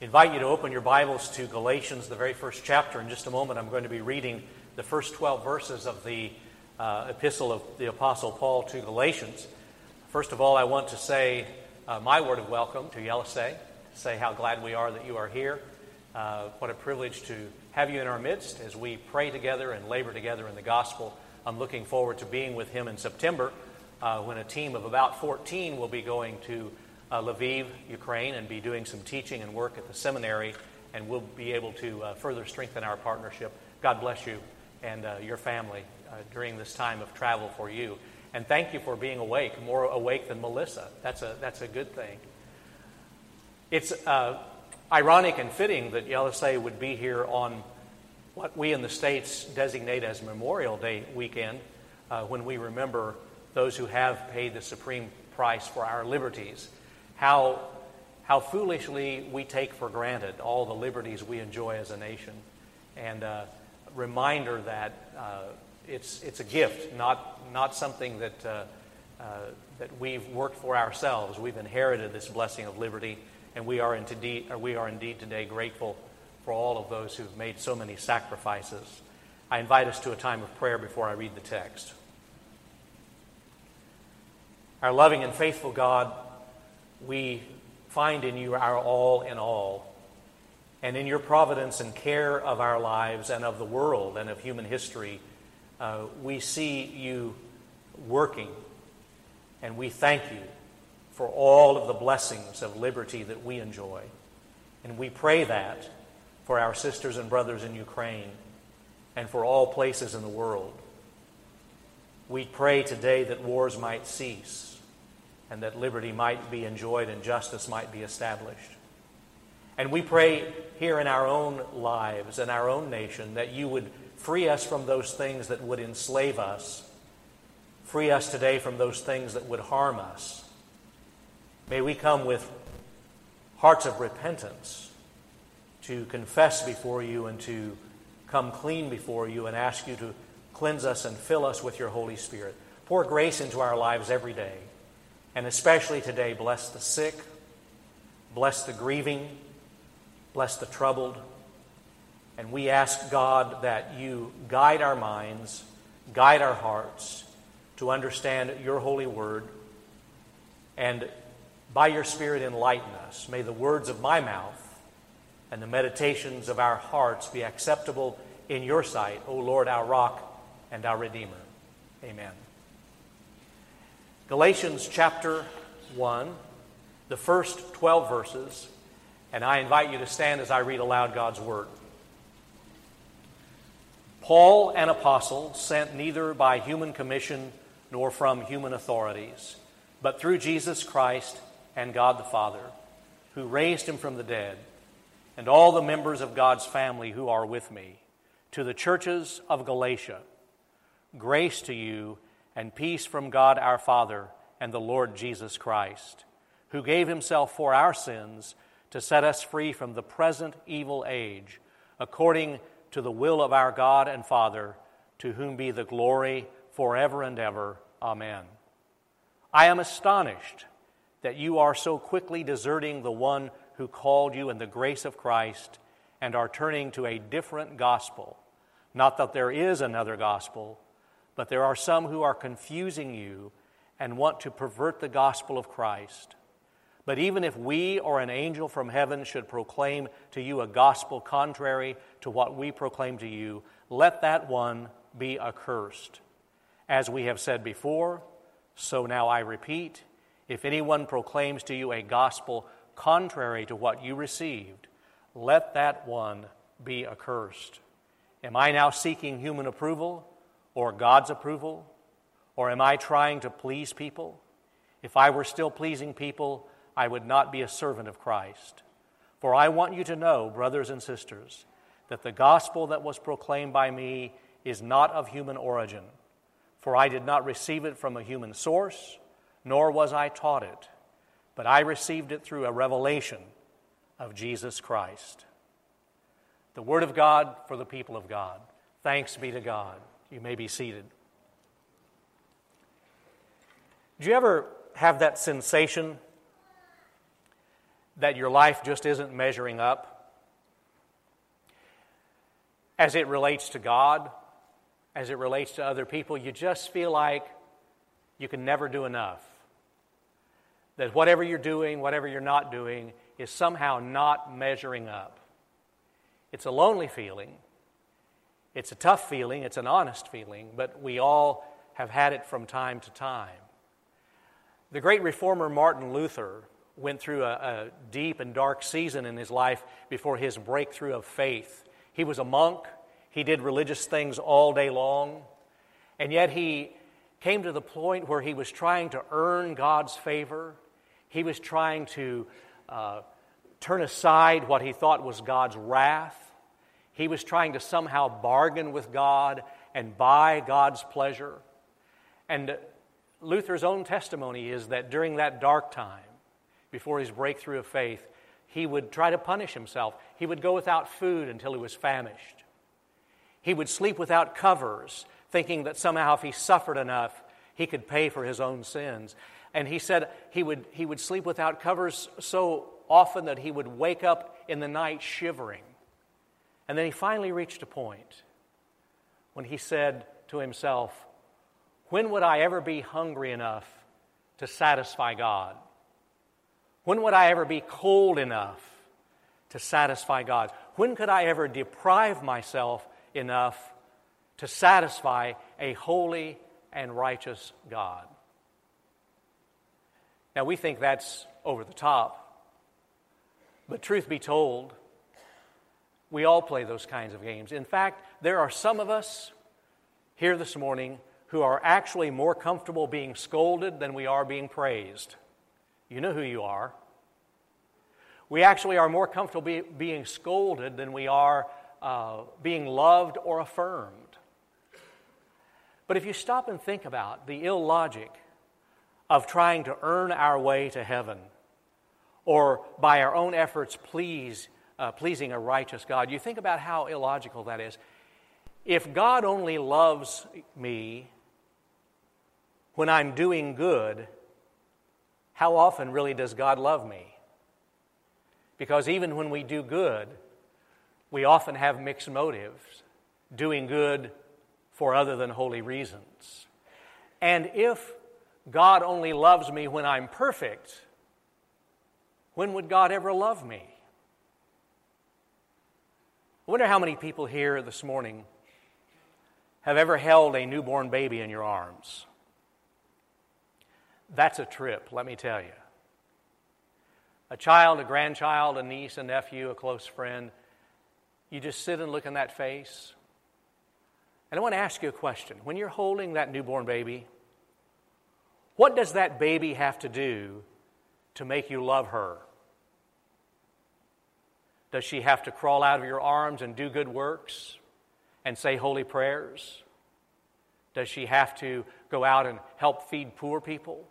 invite you to open your Bibles to Galatians, the very first chapter. In just a moment, I'm going to be reading the first 12 verses of the uh, epistle of the Apostle Paul to Galatians. First of all, I want to say uh, my word of welcome to Yelisei, say how glad we are that you are here. Uh, what a privilege to have you in our midst as we pray together and labor together in the gospel. I'm looking forward to being with him in September uh, when a team of about 14 will be going to uh, Lviv, Ukraine, and be doing some teaching and work at the seminary, and we'll be able to uh, further strengthen our partnership. God bless you and uh, your family uh, during this time of travel for you. And thank you for being awake, more awake than Melissa. That's a, that's a good thing. It's uh, ironic and fitting that Yelisei would be here on what we in the States designate as Memorial Day weekend uh, when we remember those who have paid the supreme price for our liberties how, how foolishly we take for granted all the liberties we enjoy as a nation. And a reminder that uh, it's, it's a gift, not, not something that, uh, uh, that we've worked for ourselves. We've inherited this blessing of liberty, and we are, indeed, we are indeed today grateful for all of those who've made so many sacrifices. I invite us to a time of prayer before I read the text. Our loving and faithful God, we find in you our all in all. And in your providence and care of our lives and of the world and of human history, uh, we see you working. And we thank you for all of the blessings of liberty that we enjoy. And we pray that for our sisters and brothers in Ukraine and for all places in the world. We pray today that wars might cease and that liberty might be enjoyed and justice might be established. And we pray here in our own lives and our own nation that you would free us from those things that would enslave us. Free us today from those things that would harm us. May we come with hearts of repentance to confess before you and to come clean before you and ask you to cleanse us and fill us with your Holy Spirit. Pour grace into our lives every day. And especially today, bless the sick, bless the grieving, bless the troubled. And we ask God that you guide our minds, guide our hearts to understand your holy word, and by your Spirit enlighten us. May the words of my mouth and the meditations of our hearts be acceptable in your sight, O Lord, our rock and our Redeemer. Amen. Galatians chapter 1, the first 12 verses, and I invite you to stand as I read aloud God's word. Paul, an apostle, sent neither by human commission nor from human authorities, but through Jesus Christ and God the Father, who raised him from the dead, and all the members of God's family who are with me, to the churches of Galatia. Grace to you and peace from God our Father and the Lord Jesus Christ, who gave himself for our sins to set us free from the present evil age, according to the will of our God and Father, to whom be the glory forever and ever. Amen. I am astonished that you are so quickly deserting the one who called you in the grace of Christ and are turning to a different gospel. Not that there is another gospel but there are some who are confusing you and want to pervert the gospel of Christ. But even if we or an angel from heaven should proclaim to you a gospel contrary to what we proclaim to you, let that one be accursed. As we have said before, so now I repeat if anyone proclaims to you a gospel contrary to what you received, let that one be accursed. Am I now seeking human approval? Or God's approval? Or am I trying to please people? If I were still pleasing people, I would not be a servant of Christ. For I want you to know, brothers and sisters, that the gospel that was proclaimed by me is not of human origin. For I did not receive it from a human source, nor was I taught it, but I received it through a revelation of Jesus Christ. The Word of God for the people of God. Thanks be to God. You may be seated. Do you ever have that sensation that your life just isn't measuring up as it relates to God, as it relates to other people. You just feel like you can never do enough. That whatever you're doing, whatever you're not doing, is somehow not measuring up. It's a lonely feeling. It's a tough feeling. It's an honest feeling, but we all have had it from time to time. The great reformer Martin Luther went through a, a, deep and dark season in his life before his breakthrough of faith. He was a monk, he did religious things all day long, and yet he came to the point where he was trying to earn God's favor. He was trying to uh, turn aside what he thought was God's wrath. He was trying to somehow bargain with God and buy God's pleasure. And Luther's own testimony is that during that dark time, before his breakthrough of faith, he would try to punish himself. He would go without food until he was famished. He would sleep without covers, thinking that somehow if he suffered enough, he could pay for his own sins. And he said he would, he would sleep without covers so often that he would wake up in the night shivering. And then he finally reached a point when he said to himself, When would I ever be hungry enough to satisfy God? When would I ever be cold enough to satisfy God? When could I ever deprive myself enough to satisfy a holy and righteous God? Now, we think that's over the top. But truth be told, we all play those kinds of games. In fact, there are some of us here this morning who are actually more comfortable being scolded than we are being praised. You know who you are. We actually are more comfortable be, being scolded than we are uh, being loved or affirmed. But if you stop and think about the illogic of trying to earn our way to heaven or by our own efforts please, uh, pleasing a righteous God, you think about how illogical that is. If God only loves me when I'm doing good, how often really does God love me? Because even when we do good, we often have mixed motives, doing good for other than holy reasons. And if God only loves me when I'm perfect, when would God ever love me? I wonder how many people here this morning have ever held a newborn baby in your arms. That's a trip, let me tell you. A child, a grandchild, a niece, a nephew, a close friend, you just sit and look in that face. And I want to ask you a question. When you're holding that newborn baby, what does that baby have to do to make you love her? Does she have to crawl out of your arms and do good works and say holy prayers? Does she have to go out and help feed poor people?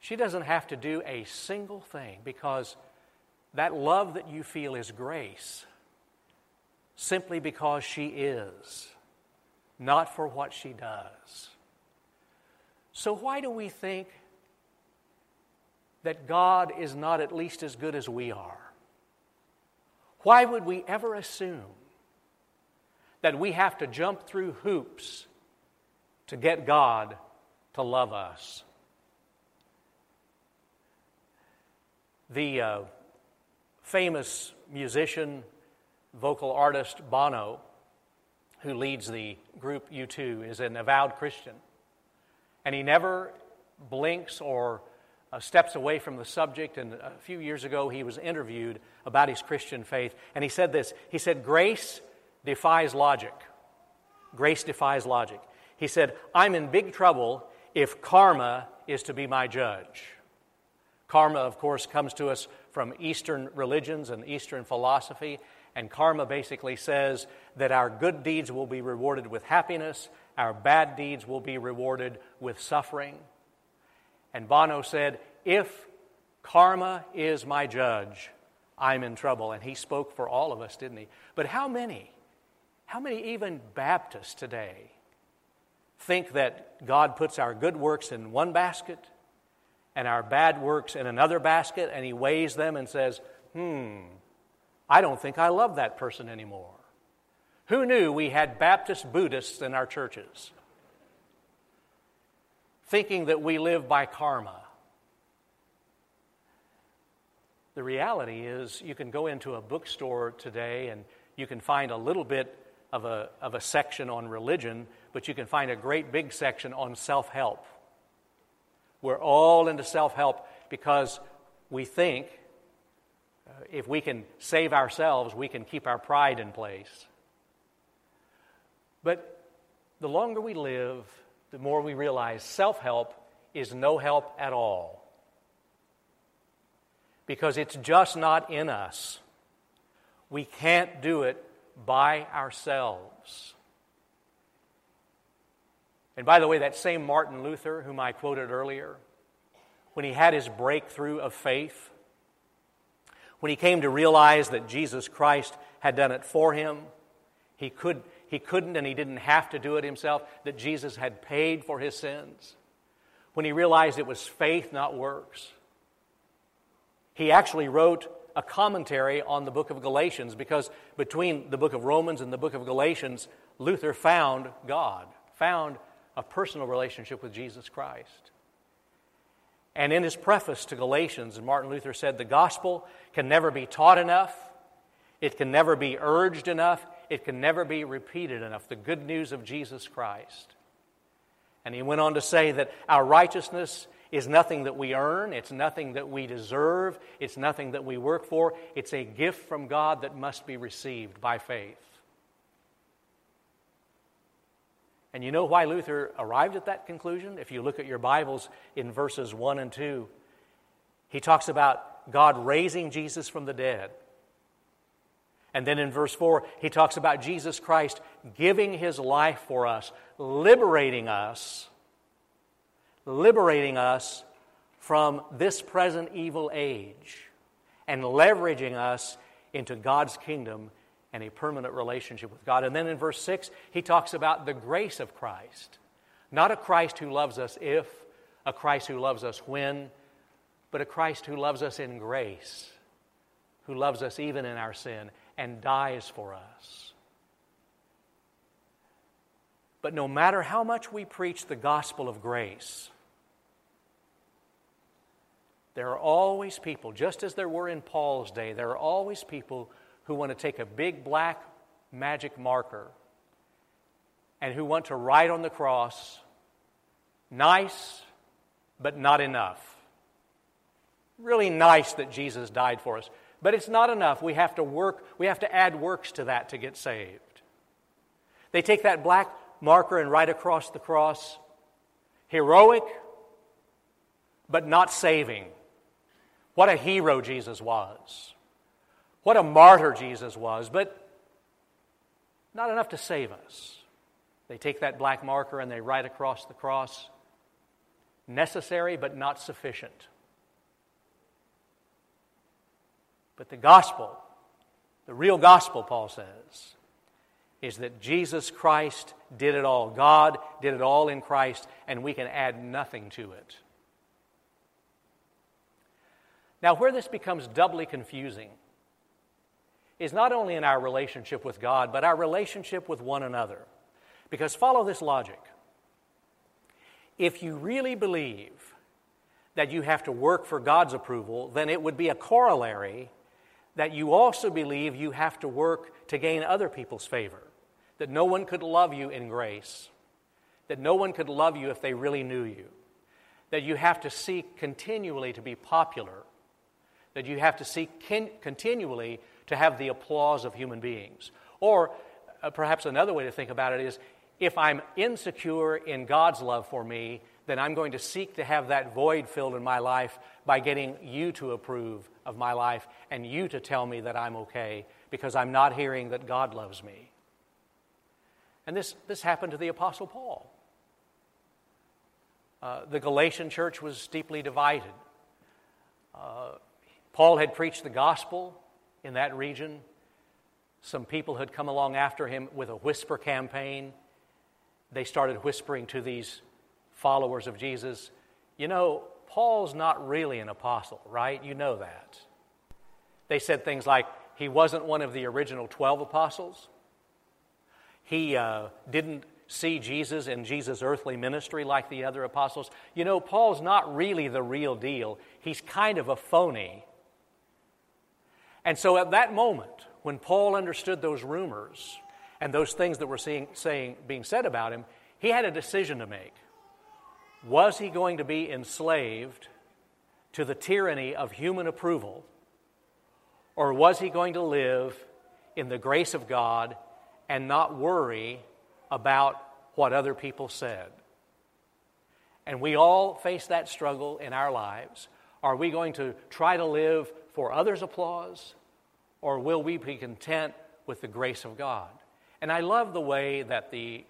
She doesn't have to do a single thing because that love that you feel is grace simply because she is, not for what she does. So, why do we think that God is not at least as good as we are? Why would we ever assume that we have to jump through hoops to get God to love us? The uh, famous musician, vocal artist Bono, who leads the group U2, is an avowed Christian and he never blinks or uh, steps away from the subject. And a few years ago, he was interviewed about his Christian faith, and he said this He said, Grace defies logic. Grace defies logic. He said, I'm in big trouble if karma is to be my judge. Karma, of course, comes to us from Eastern religions and Eastern philosophy, and karma basically says that our good deeds will be rewarded with happiness our bad deeds will be rewarded with suffering. And Bono said, If karma is my judge, I'm in trouble. And he spoke for all of us, didn't he? But how many, how many even Baptists today think that God puts our good works in one basket and our bad works in another basket, and he weighs them and says, Hmm, I don't think I love that person anymore. Who knew we had Baptist Buddhists in our churches? Thinking that we live by karma. The reality is, you can go into a bookstore today and you can find a little bit of a, of a section on religion, but you can find a great big section on self help. We're all into self help because we think uh, if we can save ourselves, we can keep our pride in place. But the longer we live, the more we realize self help is no help at all. Because it's just not in us. We can't do it by ourselves. And by the way, that same Martin Luther, whom I quoted earlier, when he had his breakthrough of faith, when he came to realize that Jesus Christ had done it for him, he, could, he couldn't and he didn't have to do it himself, that Jesus had paid for his sins. When he realized it was faith, not works, he actually wrote a commentary on the book of Galatians because between the book of Romans and the book of Galatians, Luther found God, found a personal relationship with Jesus Christ. And in his preface to Galatians, Martin Luther said, The gospel can never be taught enough, it can never be urged enough, it can never be repeated enough. The good news of Jesus Christ. And he went on to say that our righteousness is nothing that we earn, it's nothing that we deserve, it's nothing that we work for. It's a gift from God that must be received by faith. And you know why Luther arrived at that conclusion? If you look at your Bibles in verses 1 and 2, he talks about God raising Jesus from the dead. And then in verse 4, he talks about Jesus Christ giving his life for us, liberating us, liberating us from this present evil age, and leveraging us into God's kingdom and a permanent relationship with God. And then in verse 6, he talks about the grace of Christ. Not a Christ who loves us if, a Christ who loves us when, but a Christ who loves us in grace, who loves us even in our sin and dies for us. But no matter how much we preach the gospel of grace, there are always people, just as there were in Paul's day, there are always people who want to take a big black magic marker and who want to write on the cross, nice, but not enough. Really nice that Jesus died for us, but it's not enough. We have to work, we have to add works to that to get saved. They take that black marker and write across the cross, heroic, but not saving. What a hero Jesus was. What a martyr Jesus was, but not enough to save us. They take that black marker and they write across the cross necessary but not sufficient. But the gospel, the real gospel, Paul says, is that Jesus Christ did it all. God did it all in Christ, and we can add nothing to it. Now, where this becomes doubly confusing is not only in our relationship with God, but our relationship with one another. Because follow this logic. If you really believe that you have to work for God's approval, then it would be a corollary that you also believe you have to work to gain other people's favor, that no one could love you in grace, that no one could love you if they really knew you, that you have to seek continually to be popular, that you have to seek continually to have the applause of human beings. Or uh, perhaps another way to think about it is if I'm insecure in God's love for me, then I'm going to seek to have that void filled in my life by getting you to approve of my life and you to tell me that I'm okay because I'm not hearing that God loves me. And this, this happened to the Apostle Paul. Uh, the Galatian church was deeply divided. Uh, Paul had preached the gospel in that region. Some people had come along after him with a whisper campaign. They started whispering to these followers of Jesus, You know, Paul's not really an apostle, right? You know that. They said things like he wasn't one of the original 12 apostles. He uh, didn't see Jesus in Jesus' earthly ministry like the other apostles. You know, Paul's not really the real deal, he's kind of a phony. And so at that moment, when Paul understood those rumors and those things that were seeing, saying, being said about him, he had a decision to make. Was he going to be enslaved to the tyranny of human approval, or was he going to live in the grace of God and not worry about what other people said? And we all face that struggle in our lives. Are we going to try to live for others' applause, or will we be content with the grace of God? And I love the way that the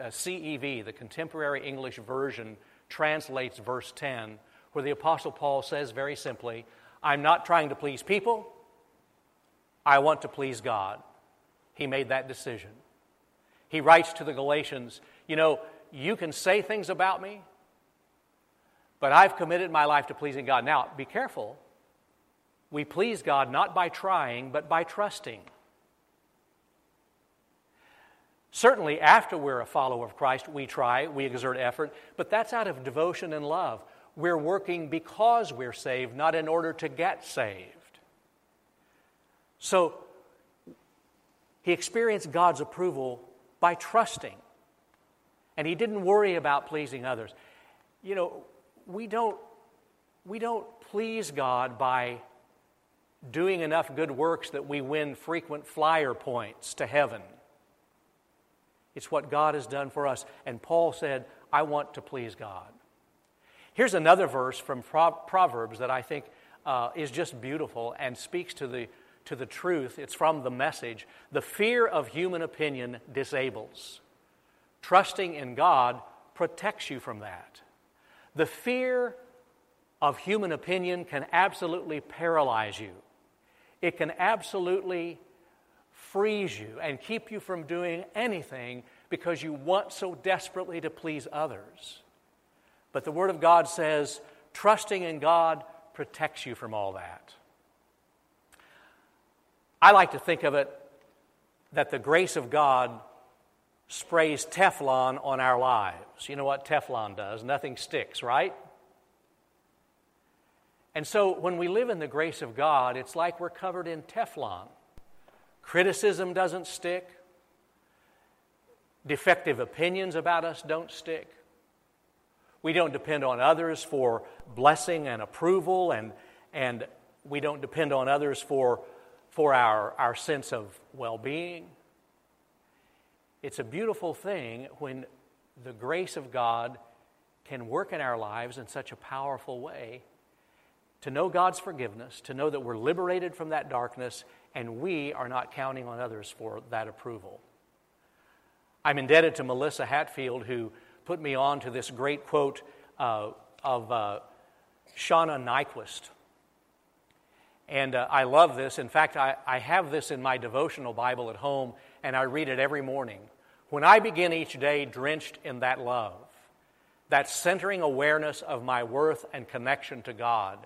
uh, CEV, the Contemporary English Version, translates verse 10, where the Apostle Paul says very simply, I'm not trying to please people, I want to please God. He made that decision. He writes to the Galatians, You know, you can say things about me, but I've committed my life to pleasing God. Now, be careful. We please God not by trying, but by trusting. Certainly, after we're a follower of Christ, we try, we exert effort, but that's out of devotion and love. We're working because we're saved, not in order to get saved. So, he experienced God's approval by trusting, and he didn't worry about pleasing others. You know, we don't, we don't please God by doing enough good works that we win frequent flyer points to heaven. It's what God has done for us. And Paul said, I want to please God. Here's another verse from Proverbs that I think uh, is just beautiful and speaks to the, to the truth. It's from the message The fear of human opinion disables. Trusting in God protects you from that. The fear of human opinion can absolutely paralyze you, it can absolutely freeze you and keep you from doing anything because you want so desperately to please others. But the Word of God says, trusting in God protects you from all that. I like to think of it that the grace of God sprays Teflon on our lives. You know what Teflon does? Nothing sticks, right? And so when we live in the grace of God, it's like we're covered in Teflon. Criticism doesn't stick. Defective opinions about us don't stick. We don't depend on others for blessing and approval, and, and we don't depend on others for, for our, our sense of well being. It's a beautiful thing when the grace of God can work in our lives in such a powerful way to know God's forgiveness, to know that we're liberated from that darkness, and we are not counting on others for that approval. I'm indebted to Melissa Hatfield, who put me on to this great quote uh, of uh, Shauna Niequist. And uh, I love this. In fact, I, I have this in my devotional Bible at home, and I read it every morning. When I begin each day drenched in that love, that centering awareness of my worth and connection to God,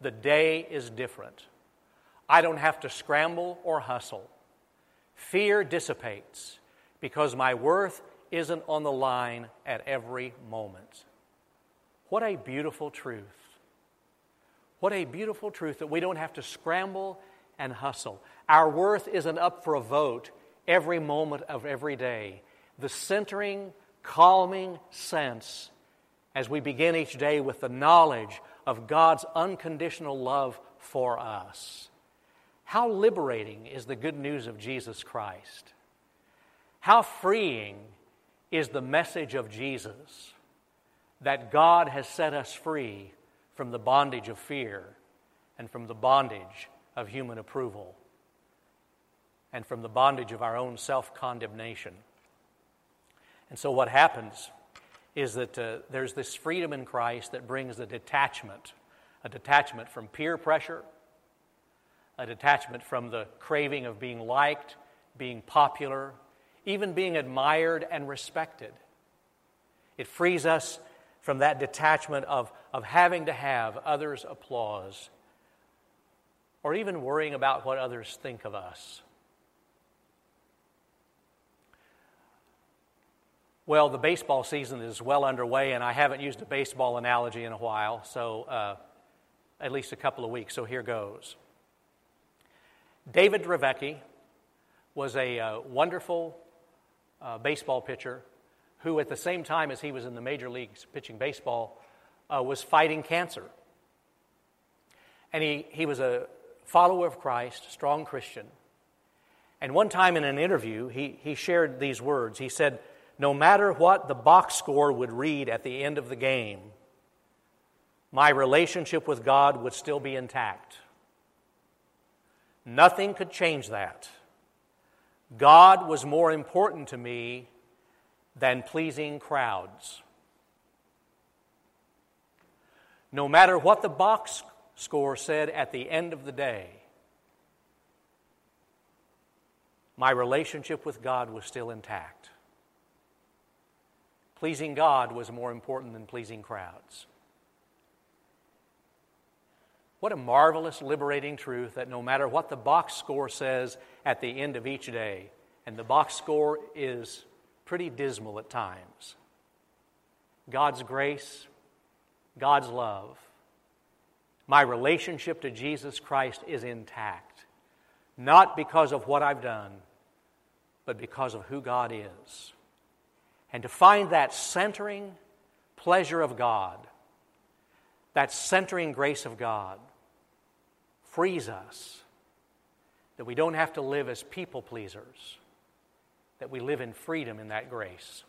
the day is different. I don't have to scramble or hustle. Fear dissipates because my worth isn't on the line at every moment. What a beautiful truth. What a beautiful truth that we don't have to scramble and hustle. Our worth isn't up for a vote every moment of every day. The centering, calming sense as we begin each day with the knowledge of God's unconditional love for us. How liberating is the good news of Jesus Christ? How freeing is the message of Jesus that God has set us free from the bondage of fear and from the bondage of human approval and from the bondage of our own self condemnation. And so, what happens is that uh, there's this freedom in Christ that brings a detachment, a detachment from peer pressure a detachment from the craving of being liked, being popular, even being admired and respected. It frees us from that detachment of, of having to have others' applause or even worrying about what others think of us. Well, the baseball season is well underway, and I haven't used a baseball analogy in a while, so uh, at least a couple of weeks, so here goes. David Dravecky was a uh, wonderful uh, baseball pitcher who, at the same time as he was in the major leagues pitching baseball, uh, was fighting cancer. And he, he was a follower of Christ, strong Christian. And one time in an interview, he, he shared these words. He said, No matter what the box score would read at the end of the game, my relationship with God would still be intact. Nothing could change that. God was more important to me than pleasing crowds. No matter what the box score said at the end of the day, my relationship with God was still intact. Pleasing God was more important than pleasing crowds. What a marvelous, liberating truth that no matter what the box score says at the end of each day, and the box score is pretty dismal at times, God's grace, God's love, my relationship to Jesus Christ is intact. Not because of what I've done, but because of who God is. And to find that centering pleasure of God, that centering grace of God, frees us that we don't have to live as people pleasers, that we live in freedom in that grace.